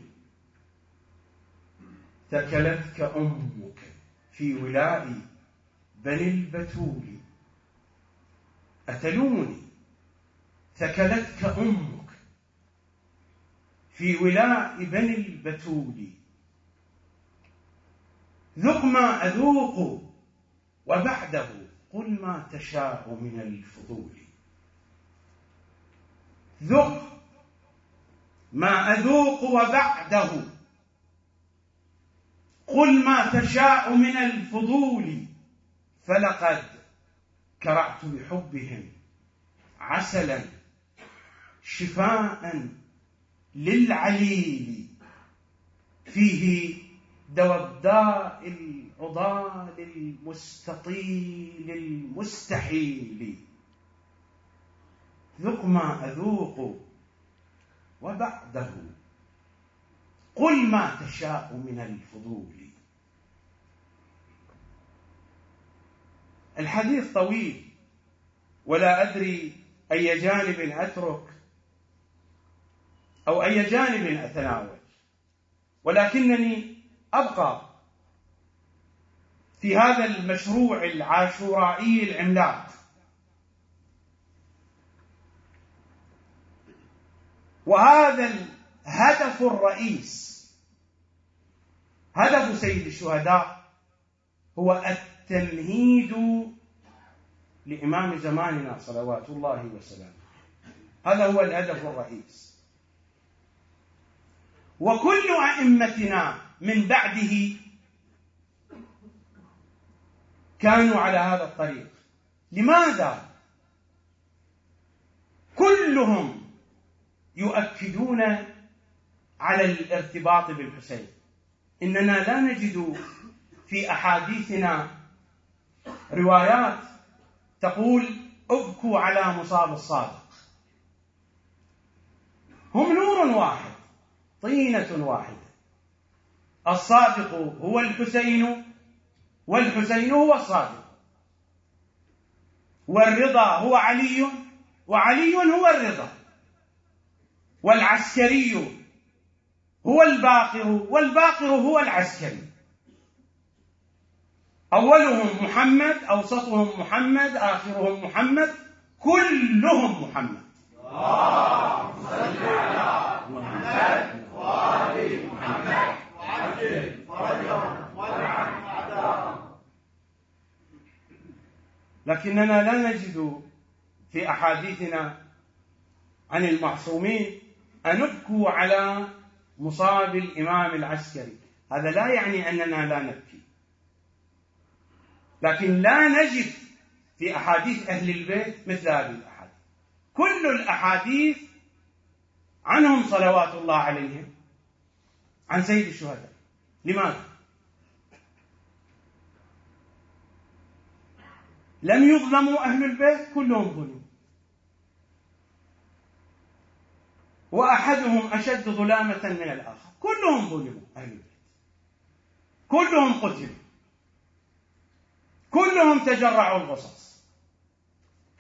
ثكلتك أمك في ولاء بني البتول. أتلومني؟ ثكلتك أمك في ولاء بني البتول. ذق ما أذوق وبعده قل ما تشاء من الفضول. ذق ما أذوق وبعده قل ما تشاء من الفضول. فلقد كرعت بحبهم عسلا شفاء للعليل فيه دواء الداء العضال المستطيل المستحيل. ذق ما أذوق وبعده. قل ما تشاء من الفضول. الحديث طويل ولا أدري أي جانب أترك. أو أي جانب أتناول ولكنني أبقى في هذا المشروع العاشورائي العملاق. وهذا الهدف الرئيس هدف سيد الشهداء هو التمهيد لإمام زماننا صلوات الله وسلامه. هذا هو الهدف الرئيس. وكل أئمتنا من بعده كانوا على هذا الطريق. لماذا؟ كلهم يؤكدون على الارتباط بالحسين. إننا لا نجد في أحاديثنا روايات تقول ابكوا على مصاب الصادق. هم نور واحد. طينة واحدة. الصادق هو الحسين والحسين هو الصادق. والرضا هو علي وعلي هو الرضا. والعسكري هو الباقر والباقر هو العسكري. أولهم محمد أوسطهم محمد آخرهم محمد كلهم محمد. اللهم صل على محمد. وآل محمد وعجل فرجهم أعداءهم لكننا لا نجد في أحاديثنا عن المعصومين أن نبكوا على مصاب الإمام العسكري. هذا لا يعني أننا لا نبكي. لكن لا نجد في أحاديث أهل البيت مثل هذه الأحاديث. كل الأحاديث عنهم صلوات الله عليهم. عن سيد الشهداء. لماذا؟ لم يظلموا أهل البيت كلهم ظلموا وأحدهم أشد ظلامة من الآخر. كلهم ظلموا أهل البيت. كلهم قتلوا. كلهم تجرعوا القصص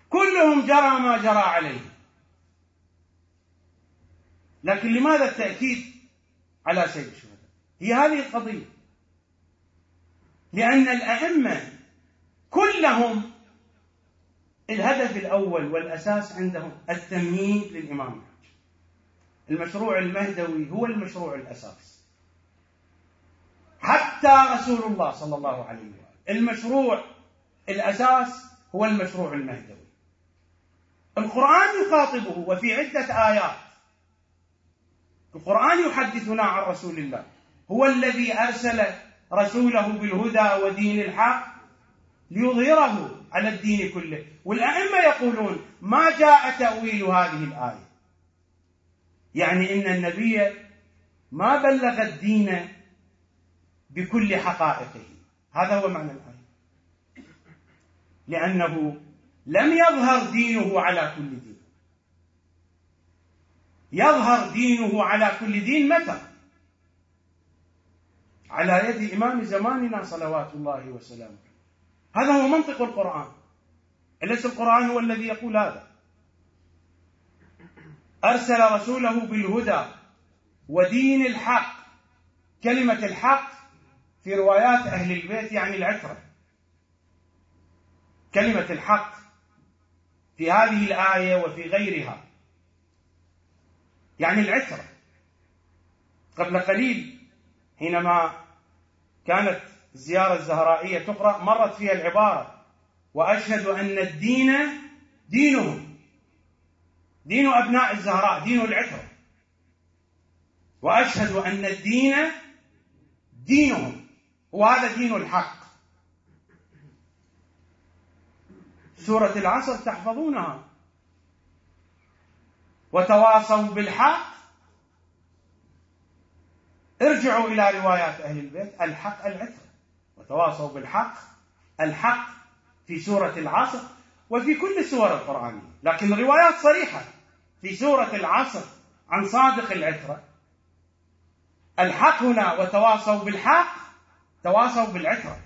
كلهم جرى ما جرى عليهم. لكن لماذا التأكيد على سيد الشهداء. هي هذه القضية. لأن الأئمة كلهم الهدف الأول والأساس عندهم التمهيد للإمام المشروع المهدوي هو المشروع الأساس. حتى رسول الله صلى الله عليه وسلم المشروع الأساس هو المشروع المهدوي. القرآن يخاطبه وفي عدة آيات القرآن يحدثنا عن رسول الله. هو الذي أرسل رسوله بالهدى ودين الحق ليظهره على الدين كله. والأئمة يقولون ما جاء تأويل هذه الآية. يعني إن النبي ما بلغ الدين بكل حقائقه. هذا هو معنى الآية. لأنه لم يظهر دينه على كل دين. يظهر دينه على كل دين متى؟ على يد إمام زماننا صلوات الله وسلامه. هذا هو منطق القرآن. أليس القرآن هو الذي يقول هذا؟ أرسل رسوله بالهدى ودين الحق كلمة الحق في روايات أهل البيت يعني العترة. كلمة الحق في هذه الآية وفي غيرها. يعني العترة قبل قليل حينما كانت الزيارة الزهرائية تقرأ مرت فيها العبارة وأشهد أن الدين دينهم دين أبناء الزهراء دين العترة وأشهد أن الدين دينهم وهذا دين الحق. سورة العصر تحفظونها. وتواصوا بالحق. ارجعوا إلى روايات أهل البيت. الحق العترة وتواصوا بالحق. الحق في سورة العصر وفي كل السور القرآنية لكن الروايات صريحة في سورة العصر عن صادق العترة الحق هنا وتواصوا بالحق. تواصوا بالعترة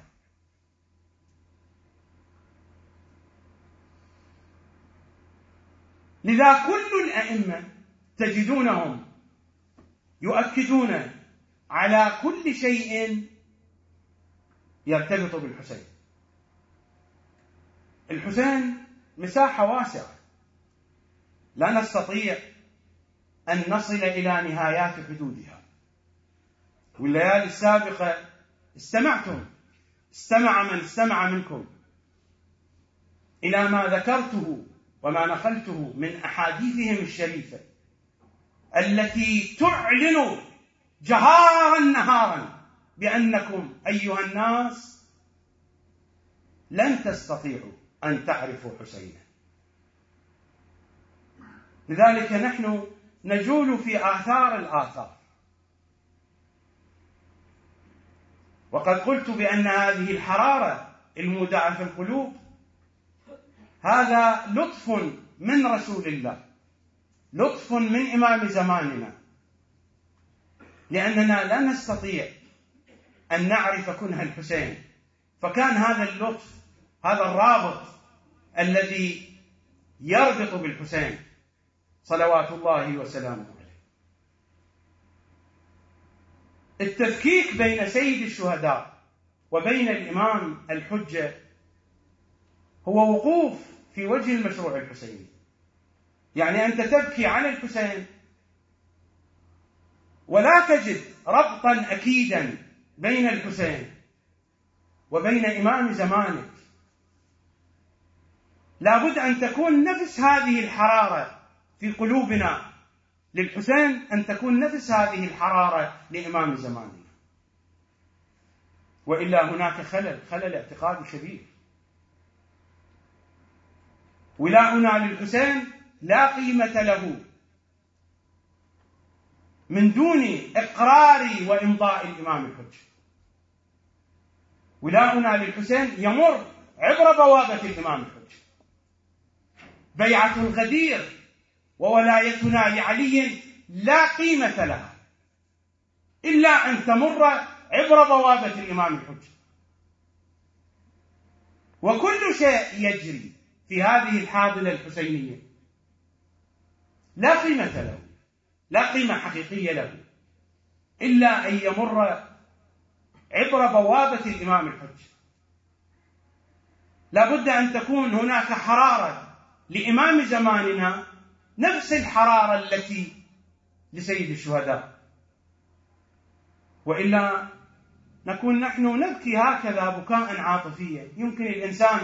لذا كل الأئمة تجدونهم يؤكدون على كل شيء يرتبط بالحسين. الحسين مساحة واسعة. لا نستطيع أن نصل إلى نهايات حدودها. والليالي السابقة استمعتم. استمع من استمع منكم. إلى ما ذكرته وما نقلته من أحاديثهم الشريفة التي تعلن جهارا نهارا بأنكم أيها الناس لن تستطيعوا أن تعرفوا حسينا لذلك نحن نجول في آثار الآثار. وقد قلت بأن هذه الحرارة المودعة في القلوب هذا لطف من رسول الله. لطف من إمام زماننا. لأننا لا نستطيع أن نعرف كنه الحسين. فكان هذا اللطف هذا الرابط الذي يربط بالحسين صلوات الله وسلامه عليه. التفكيك بين سيد الشهداء وبين الإمام الحجة هو وقوف في وجه المشروع الحسيني. يعني أنت تبكي على الحسين. ولا تجد ربطا أكيدا بين الحسين وبين إمام زمانك. لابد أن تكون نفس هذه الحرارة في قلوبنا للحسين أن تكون نفس هذه الحرارة لإمام زماننا. وإلا هناك خلل خلل اعتقادي شديد. ولاؤنا للحسين لا قيمة له. من دون إقرار وإمضاء الإمام الحج. ولاؤنا للحسين يمر عبر بوابة الإمام الحج. بيعة الغدير وولايتنا لعلي لا قيمة لها. إلا أن تمر عبر بوابة الإمام الحج. وكل شيء يجري في هذه الحاضنة الحسينية. لا قيمة له لا قيمة حقيقية له إلا أن يمر عبر بوابة الإمام الحج. لا بد أن تكون هناك حرارة لإمام زماننا نفس الحرارة التي لسيد الشهداء. وإلا نكون نحن نبكي هكذا بكاء عاطفيا. يمكن الإنسان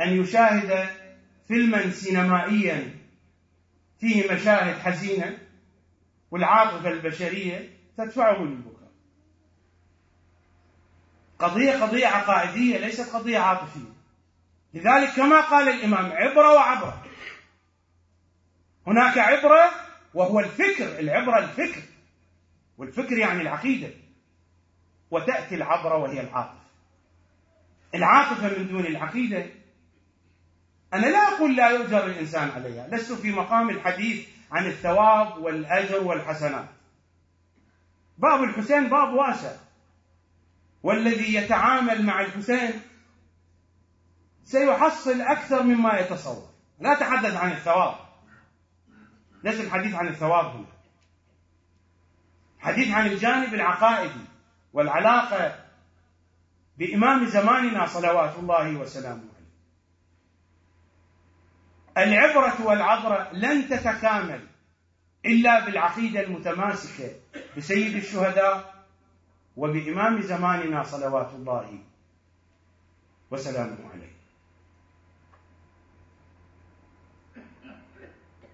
أن يشاهد فيلما سينمائيا فيه مشاهد حزينة والعاطفة البشرية تدفعه للبكاء. قضية قضية عقائدية ليست قضية عاطفية. لذلك كما قال الإمام عبرة وعبرة. هناك عبرة وهو الفكر العبرة الفكر. والفكر يعني العقيدة. وتأتي العبرة وهي العاطفة. العاطفة من دون العقيدة أنا لا أقول لا يؤجر الإنسان عليها لست في مقام الحديث عن الثواب والأجر والحسنات. باب الحسين باب واسع. والذي يتعامل مع الحسين سيحصل أكثر مما يتصور. لا أتحدث عن الثواب. ليس الحديث عن الثواب هنا. حديث عن الجانب العقائدي والعلاقة بإمام زماننا صلوات الله وسلامه العبرة والعبرة لن تتكامل إلا بالعقيدة المتماسكة بسيد الشهداء وبإمام زماننا صلوات الله وسلامه عليه.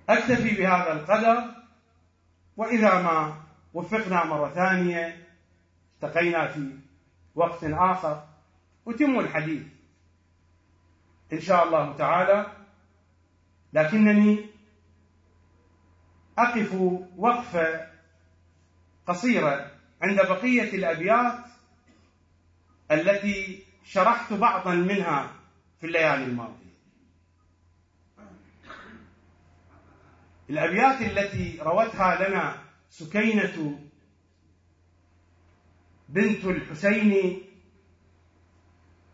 أكتفي بهذا القدر وإذا ما وفقنا مرة ثانية التقينا في وقت آخر أتم الحديث. إن شاء الله تعالى لكنني أقف وقفة قصيرة عند بقية الأبيات التي شرحت بعضا منها في الليالي الماضية. الأبيات التي روتها لنا سكينة بنت الحسين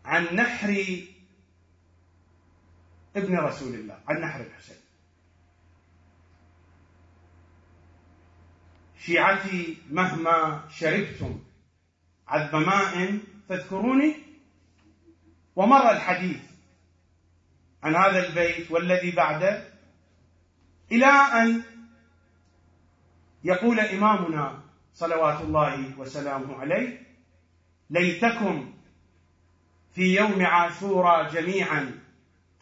عن نحر ابن رسول الله عن نحر الحسين. شيعتي مهما شربتم عذب ماء فاذكروني. ومر الحديث عن هذا البيت والذي بعده إلى أن يقول إمامنا صلوات الله وسلامه عليه ليتكم في يوم عاشوراء جميعا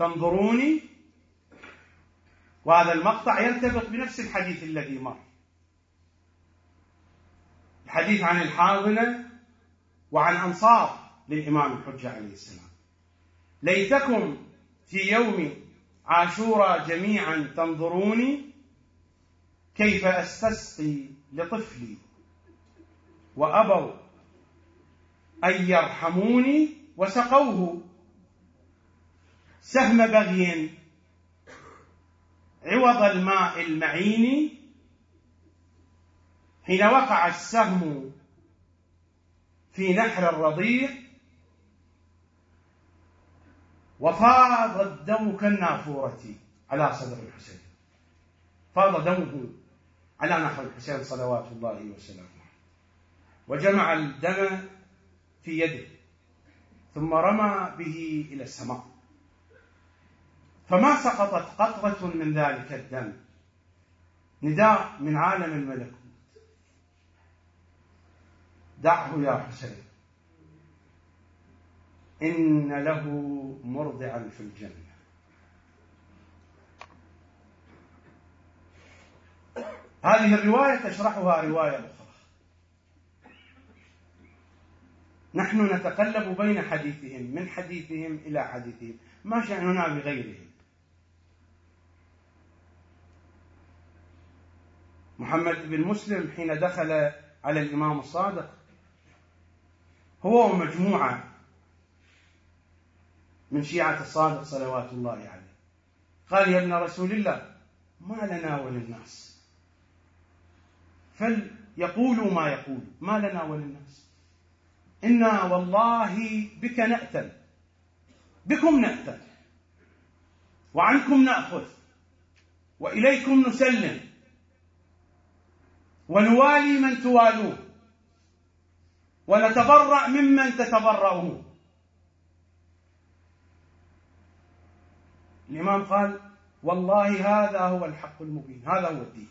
تنظروني؟ وهذا المقطع يرتبط بنفس الحديث الذي مر. الحديث عن الحاضنة وعن أنصار للإمام الحجة عليه السلام. ليتكم في يوم عاشوراء جميعا تنظروني كيف أستسقي لطفلي وأبوا أن يرحموني وسقوه. سهم بغي عوض الماء المعين. حين وقع السهم في نحر الرضيع وفاض الدم كالنافورة على صدر الحسين. فاض دمه على نحر الحسين صلوات الله وسلامه. وجمع الدم في يده ثم رمى به إلى السماء. فما سقطت قطرة من ذلك الدم. نداء من عالم الملكوت دعه يا حسين. إن له مرضعا في الجنة. هذه الرواية تشرحها رواية أخرى. نحن نتقلب بين حديثهم من حديثهم إلى حديثهم. ما شأننا بغيرهم. محمد بن مسلم حين دخل على الإمام الصادق هو ومجموعة من شيعة الصادق صلوات الله عليه. قال يا ابن رسول الله ما لنا وللناس فليقولوا ما يقول ما لنا وللناس إنا والله بك نأتل بكم نأتل وعنكم نأخذ وإليكم نسلم. ونوالي من توالون ونتبرأ ممن تتبرؤون الإمام قال والله هذا هو الحق المبين. هذا هو الدين.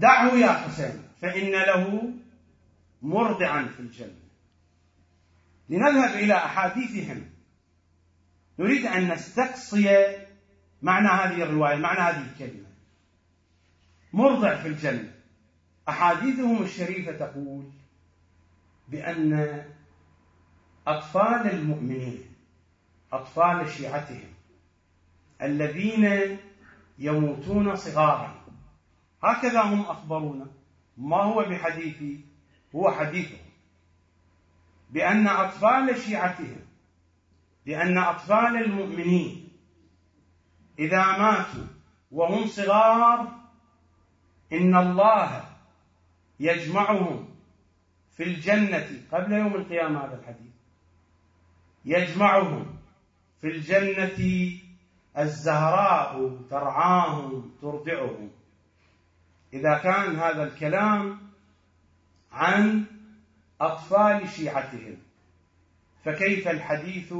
دعه يا حسين فإن له مرضعا في الجنة. لنذهب إلى أحاديثهم. نريد أن نستقصي معنى هذه الرواية معنى هذه الكلمة. مرضع في الجنة. أحاديثهم الشريفة تقول بأن أطفال المؤمنين أطفال شيعتهم الذين يموتون صغارا هكذا هم أخبرونا. ما هو بحديثي هو حديثهم بأن أطفال شيعتهم بأن أطفال المؤمنين إذا ماتوا وهم صغار إن الله يجمعهم في الجنة قبل يوم القيامة هذا الحديث. يجمعهم في الجنة الزهراء ترعاهم ترضعهم إذا كان هذا الكلام عن أطفال شيعتهم فكيف الحديث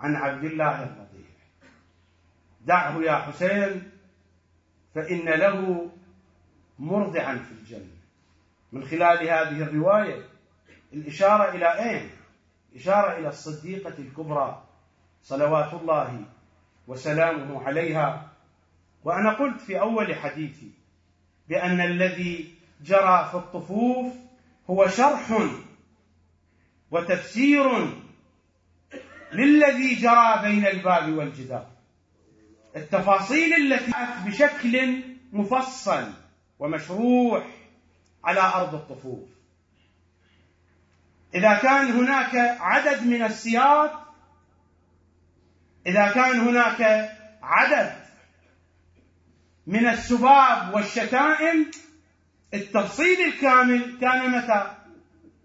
عن عبد الله الرضيع دعه يا حسين فإن له مرضعا في الجنة. من خلال هذه الرواية الإشارة إلى أين؟ إشارة إلى الصديقة الكبرى صلوات الله وسلامه عليها. وأنا قلت في أول حديثي بأن الذي جرى في الطفوف هو شرح وتفسير للذي جرى بين الباب والجدار. التفاصيل التي بشكل مفصل. ومشروح على أرض الطفوف. إذا كان هناك عدد من السياق إذا كان هناك عدد من السباب والشتائم التفصيل الكامل كان متى؟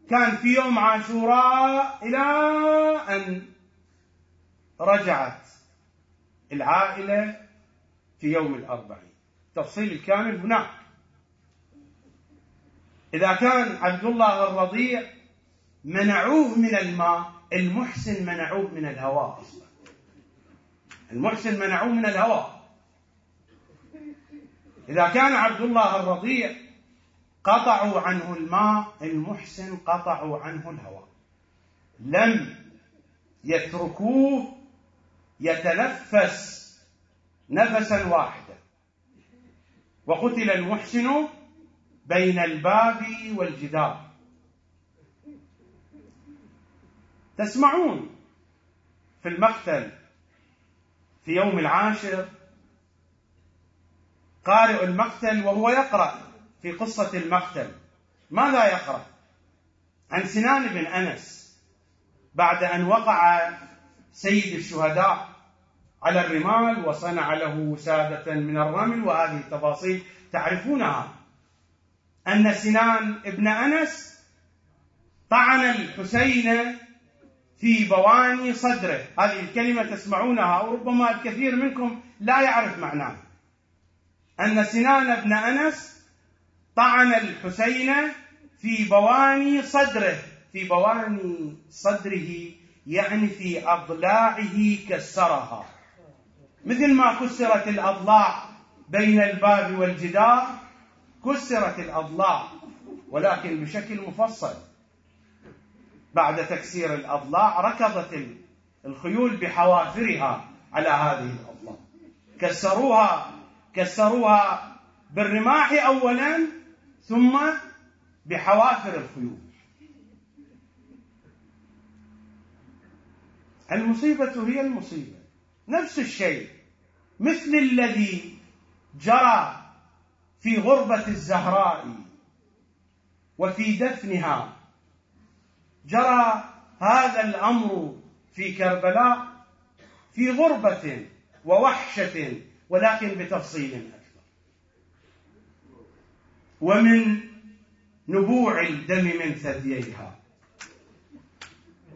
كان في يوم عاشوراء إلى أن رجعت العائلة في يوم الأربعين. التفصيل الكامل هناك. إذا كان عبد الله الرضيع منعوه من الماء المحسن منعوه من الهواء. المحسن منعوه من الهواء. إذا كان عبد الله الرضيع قطعوا عنه الماء المحسن قطعوا عنه الهواء. لم يتركوه يتنفس نفسا واحدا. وقتل المحسن بين الباب والجدار. تسمعون في المقتل في يوم العاشر قارئ المقتل وهو يقرأ في قصة المقتل. ماذا يقرأ؟ عن سنان بن أنس بعد أن وقع سيد الشهداء على الرمال وصنع له وسادة من الرمل وهذه التفاصيل تعرفونها. أن سنان ابن أنس طعن الحسين في بواني صدره. هذه الكلمة تسمعونها وربما الكثير منكم لا يعرف معناها. أن سنان بن أنس طعن الحسين في بواني صدره. في بواني صدره يعني في أضلاعه كسرها. مثل ما كسرت الأضلاع بين الباب والجدار كسرت الأضلاع ولكن بشكل مفصل. بعد تكسير الأضلاع ركضت الخيول بحوافرها على هذه الأضلاع. كسروها كسروها بالرماح أولا ثم بحوافر الخيول. المصيبة هي المصيبة. نفس الشيء. مثل الذي جرى في غربة الزهراء وفي دفنها. جرى هذا الأمر في كربلاء في غربة ووحشة ولكن بتفصيل أكثر ومن نبوع الدم من ثدييها.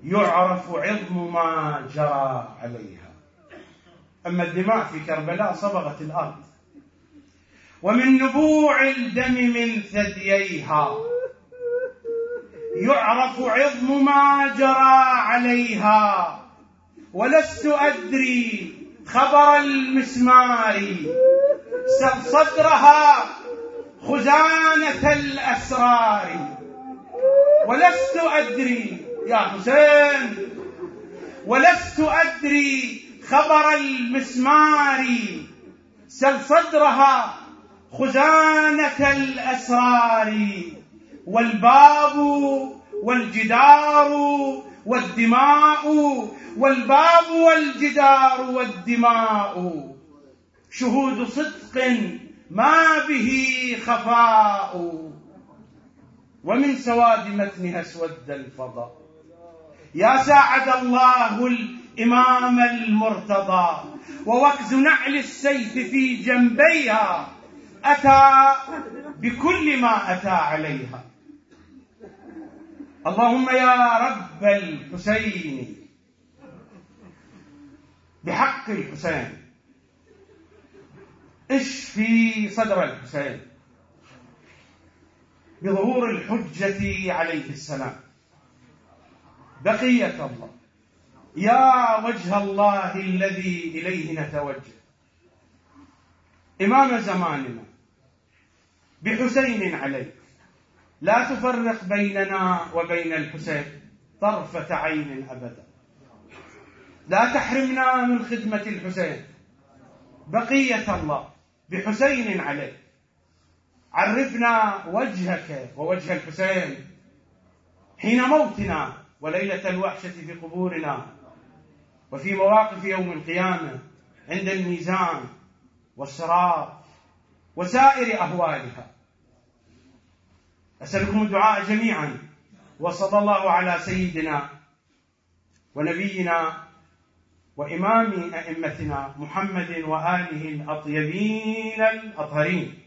يعرف عظم ما جرى عليها. أما الدماء في كربلاء صبغت الأرض. ومن نبوع الدم من ثدييها. يعرف عظم ما جرى عليها. ولست أدري خبر المسمار. صدرها خزانة الأسرار. ولست أدري يا حسين. ولست أدري خبر المسمار. سل صدرها خزانة الأسرار والباب والجدار والدماء والباب والجدار والدماء. شهود صدق ما به خفاء. ومن سواد متنها اسود الفضاء. يا ساعد الله الإمام المرتضى. ووكز نعل السيف في جنبيها. أتى بكل ما أتى عليها. اللهم يا رب الحسين. بحق الحسين. اشفي صدر الحسين. بظهور الحجة عليه السلام. بقية الله. يا وجه الله الذي إليه نتوجه. إمام زماننا. بحسين عليك. لا تفرق بيننا وبين الحسين طرفة عين أبدا. لا تحرمنا من خدمة الحسين. بقية الله بحسين عليك. عرفنا وجهك ووجه الحسين حين موتنا وليلة الوحشة في قبورنا وفي مواقف يوم القيامة عند الميزان والصراط وسائر أهوالها. أسألكم الدعاء جميعا. وصلى الله على سيدنا ونبينا وإمام أئمتنا محمد وآله الأطيبين الأطهرين.